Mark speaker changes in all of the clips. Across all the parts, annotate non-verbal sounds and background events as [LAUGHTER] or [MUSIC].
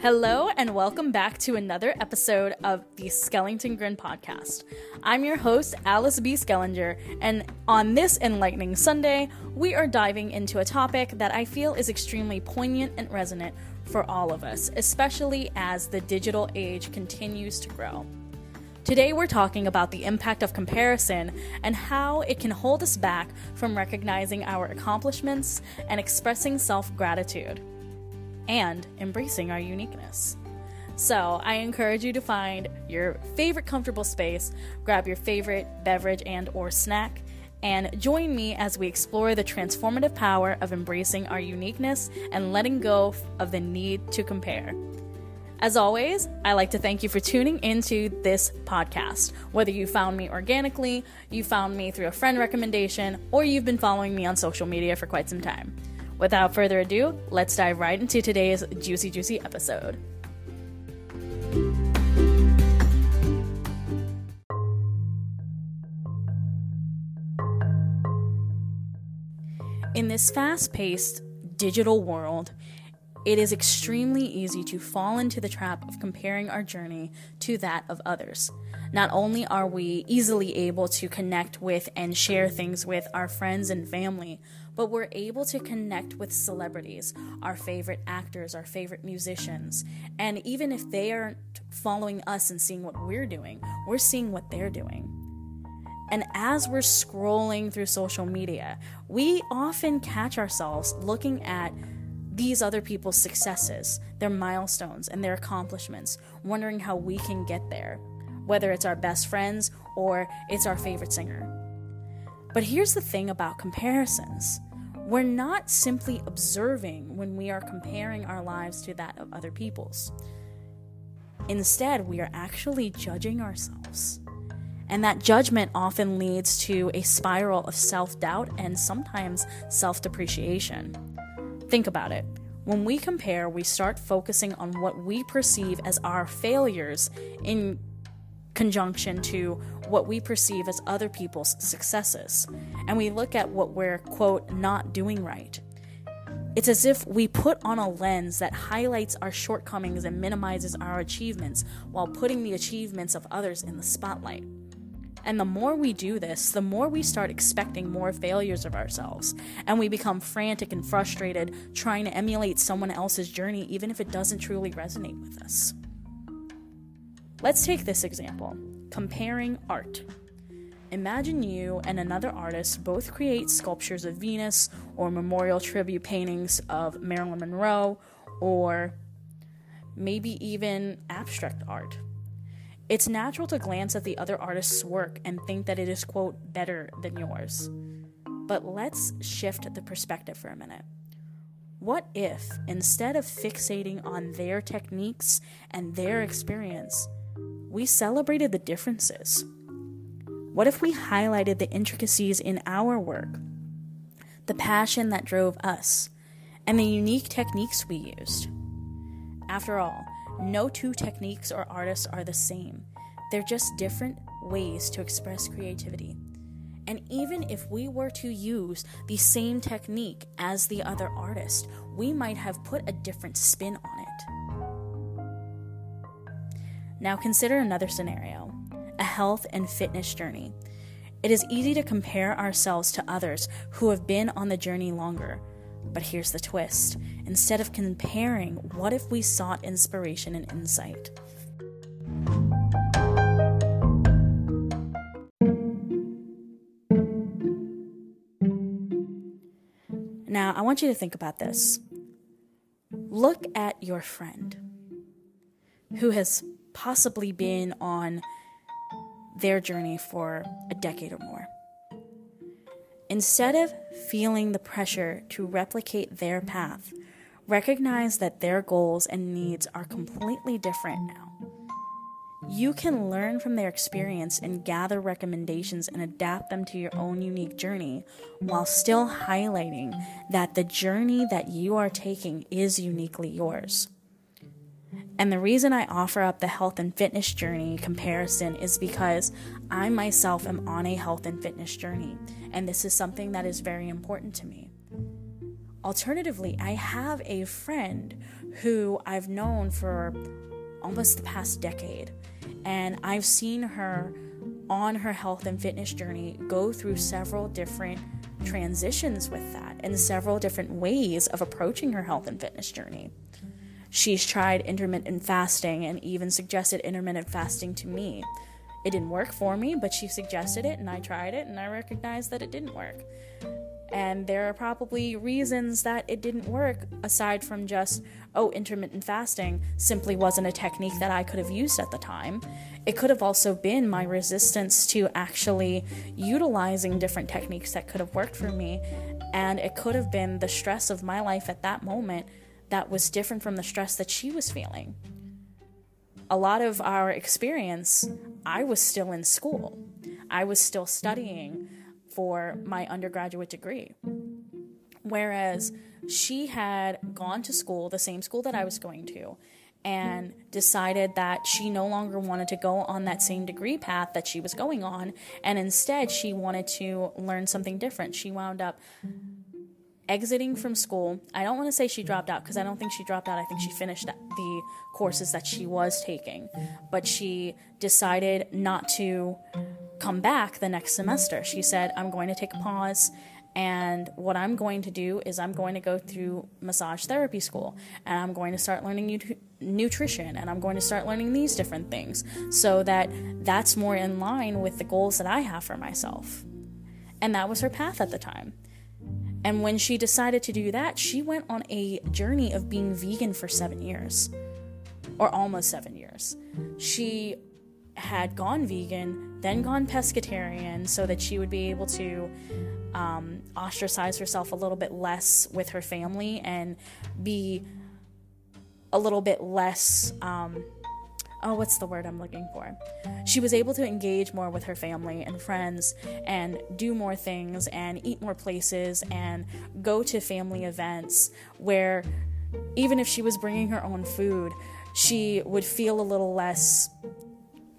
Speaker 1: Hello, and welcome back to another episode of the Schellington Grin podcast. I'm your host, Alice B. Schellinger, and on this enlightening Sunday, we are diving into a topic that I feel is extremely poignant and resonant for all of us, especially as the digital age continues to grow. Today, we're talking about the impact of comparison and how it can hold us back from recognizing our accomplishments and expressing self gratitude and embracing our uniqueness. So, I encourage you to find your favorite comfortable space, grab your favorite beverage and or snack, and join me as we explore the transformative power of embracing our uniqueness and letting go of the need to compare. As always, I like to thank you for tuning into this podcast. Whether you found me organically, you found me through a friend recommendation, or you've been following me on social media for quite some time. Without further ado, let's dive right into today's juicy, juicy episode. In this fast paced digital world, it is extremely easy to fall into the trap of comparing our journey to that of others. Not only are we easily able to connect with and share things with our friends and family, but we're able to connect with celebrities, our favorite actors, our favorite musicians. And even if they aren't following us and seeing what we're doing, we're seeing what they're doing. And as we're scrolling through social media, we often catch ourselves looking at these other people's successes, their milestones, and their accomplishments, wondering how we can get there, whether it's our best friends or it's our favorite singer. But here's the thing about comparisons we're not simply observing when we are comparing our lives to that of other people's. Instead, we are actually judging ourselves. And that judgment often leads to a spiral of self doubt and sometimes self depreciation. Think about it. When we compare, we start focusing on what we perceive as our failures in conjunction to what we perceive as other people's successes. And we look at what we're, quote, not doing right. It's as if we put on a lens that highlights our shortcomings and minimizes our achievements while putting the achievements of others in the spotlight. And the more we do this, the more we start expecting more failures of ourselves. And we become frantic and frustrated trying to emulate someone else's journey, even if it doesn't truly resonate with us. Let's take this example comparing art. Imagine you and another artist both create sculptures of Venus or memorial tribute paintings of Marilyn Monroe or maybe even abstract art. It's natural to glance at the other artist's work and think that it is, quote, better than yours. But let's shift the perspective for a minute. What if, instead of fixating on their techniques and their experience, we celebrated the differences? What if we highlighted the intricacies in our work, the passion that drove us, and the unique techniques we used? After all, no two techniques or artists are the same, they're just different ways to express creativity. And even if we were to use the same technique as the other artist, we might have put a different spin on it. Now consider another scenario a health and fitness journey. It is easy to compare ourselves to others who have been on the journey longer. But here's the twist instead of comparing, what if we sought inspiration and insight? Now, I want you to think about this. Look at your friend who has possibly been on their journey for a decade or more. Instead of feeling the pressure to replicate their path, recognize that their goals and needs are completely different now. You can learn from their experience and gather recommendations and adapt them to your own unique journey while still highlighting that the journey that you are taking is uniquely yours. And the reason I offer up the health and fitness journey comparison is because I myself am on a health and fitness journey, and this is something that is very important to me. Alternatively, I have a friend who I've known for almost the past decade, and I've seen her on her health and fitness journey go through several different transitions with that and several different ways of approaching her health and fitness journey. She's tried intermittent fasting and even suggested intermittent fasting to me. It didn't work for me, but she suggested it and I tried it and I recognized that it didn't work. And there are probably reasons that it didn't work aside from just, oh, intermittent fasting simply wasn't a technique that I could have used at the time. It could have also been my resistance to actually utilizing different techniques that could have worked for me. And it could have been the stress of my life at that moment that was different from the stress that she was feeling. A lot of our experience, I was still in school, I was still studying for my undergraduate degree. Whereas she had gone to school, the same school that I was going to, and decided that she no longer wanted to go on that same degree path that she was going on, and instead she wanted to learn something different. She wound up exiting from school. I don't want to say she dropped out because I don't think she dropped out. I think she finished the courses that she was taking, but she decided not to come back the next semester. She said, I'm going to take a pause. And what I'm going to do is, I'm going to go through massage therapy school and I'm going to start learning nutrition and I'm going to start learning these different things so that that's more in line with the goals that I have for myself. And that was her path at the time. And when she decided to do that, she went on a journey of being vegan for seven years, or almost seven years. She had gone vegan, then gone pescatarian, so that she would be able to um, ostracize herself a little bit less with her family and be a little bit less. Um, oh, what's the word I'm looking for? She was able to engage more with her family and friends and do more things and eat more places and go to family events where even if she was bringing her own food, she would feel a little less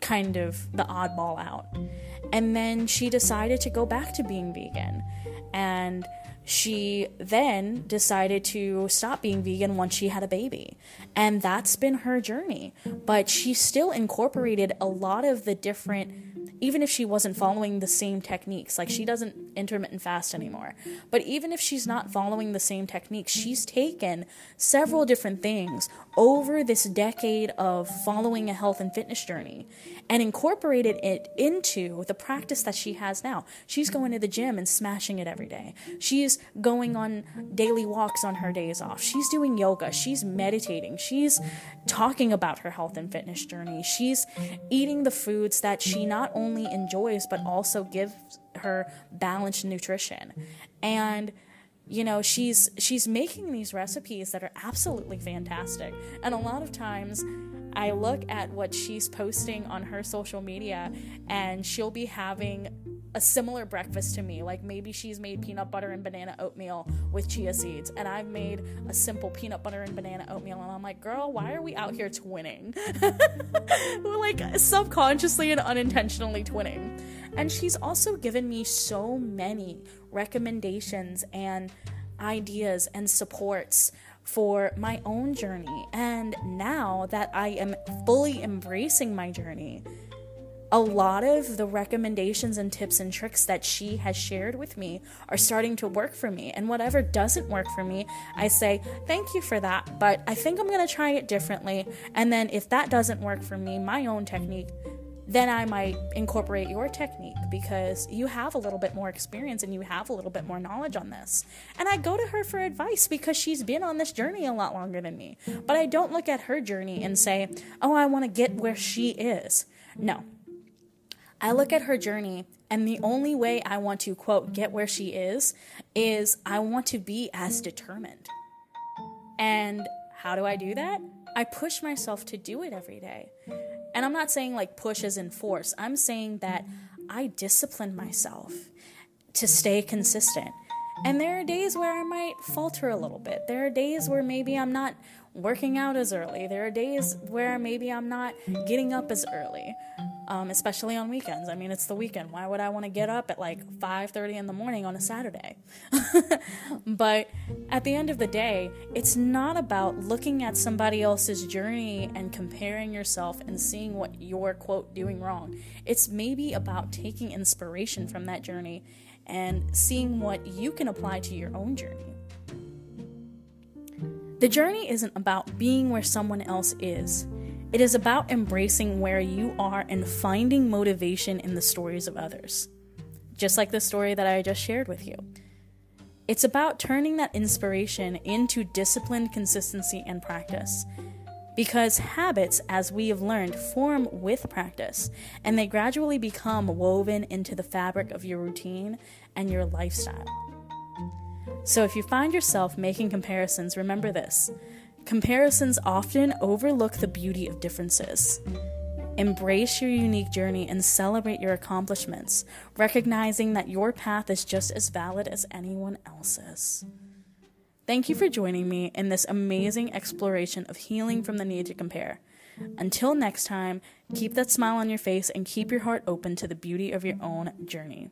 Speaker 1: kind of the oddball out. And then she decided to go back to being vegan. And she then decided to stop being vegan once she had a baby. And that's been her journey. But she still incorporated a lot of the different even if she wasn't following the same techniques, like she doesn't intermittent fast anymore. But even if she's not following the same techniques, she's taken several different things over this decade of following a health and fitness journey and incorporated it into the practice that she has now. She's going to the gym and smashing it every day. She's going on daily walks on her days off. She's doing yoga. She's meditating. She's talking about her health and fitness journey. She's eating the foods that she not only enjoys but also gives her balanced nutrition. And you know she's she's making these recipes that are absolutely fantastic and a lot of times i look at what she's posting on her social media and she'll be having a similar breakfast to me. Like maybe she's made peanut butter and banana oatmeal with chia seeds, and I've made a simple peanut butter and banana oatmeal. And I'm like, girl, why are we out here twinning? [LAUGHS] We're like subconsciously and unintentionally twinning. And she's also given me so many recommendations and ideas and supports for my own journey. And now that I am fully embracing my journey, a lot of the recommendations and tips and tricks that she has shared with me are starting to work for me. And whatever doesn't work for me, I say, thank you for that, but I think I'm going to try it differently. And then if that doesn't work for me, my own technique, then I might incorporate your technique because you have a little bit more experience and you have a little bit more knowledge on this. And I go to her for advice because she's been on this journey a lot longer than me. But I don't look at her journey and say, oh, I want to get where she is. No, I look at her journey, and the only way I want to, quote, get where she is, is I want to be as determined. And how do I do that? I push myself to do it every day. And I'm not saying like push as in force, I'm saying that I discipline myself to stay consistent. And there are days where I might falter a little bit. There are days where maybe I'm not working out as early. There are days where maybe I'm not getting up as early um, especially on weekends. I mean, it's the weekend. Why would I want to get up at like 5:30 in the morning on a Saturday? [LAUGHS] but at the end of the day, it's not about looking at somebody else's journey and comparing yourself and seeing what you're quote doing wrong. It's maybe about taking inspiration from that journey and seeing what you can apply to your own journey. The journey isn't about being where someone else is. It is about embracing where you are and finding motivation in the stories of others. Just like the story that I just shared with you. It's about turning that inspiration into disciplined consistency and practice. Because habits, as we have learned, form with practice, and they gradually become woven into the fabric of your routine and your lifestyle. So if you find yourself making comparisons, remember this Comparisons often overlook the beauty of differences. Embrace your unique journey and celebrate your accomplishments, recognizing that your path is just as valid as anyone else's. Thank you for joining me in this amazing exploration of healing from the need to compare. Until next time, keep that smile on your face and keep your heart open to the beauty of your own journey.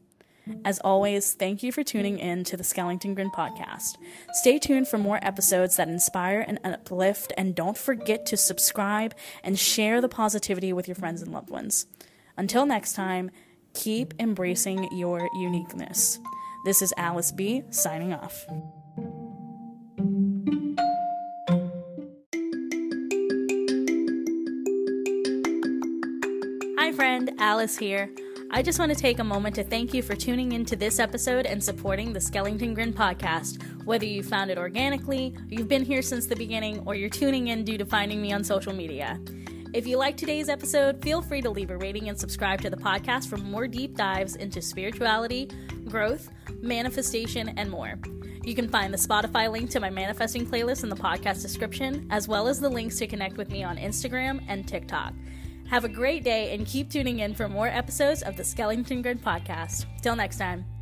Speaker 1: As always, thank you for tuning in to the Schellington Grin podcast. Stay tuned for more episodes that inspire and uplift, and don't forget to subscribe and share the positivity with your friends and loved ones. Until next time, keep embracing your uniqueness. This is Alice B. signing off. Hi, friend, Alice here. I just want to take a moment to thank you for tuning in to this episode and supporting the Schellington Grin podcast. Whether you found it organically, you've been here since the beginning, or you're tuning in due to finding me on social media. If you like today's episode, feel free to leave a rating and subscribe to the podcast for more deep dives into spirituality, growth, manifestation, and more. You can find the Spotify link to my manifesting playlist in the podcast description, as well as the links to connect with me on Instagram and TikTok. Have a great day and keep tuning in for more episodes of the Schellington Grin podcast. Till next time.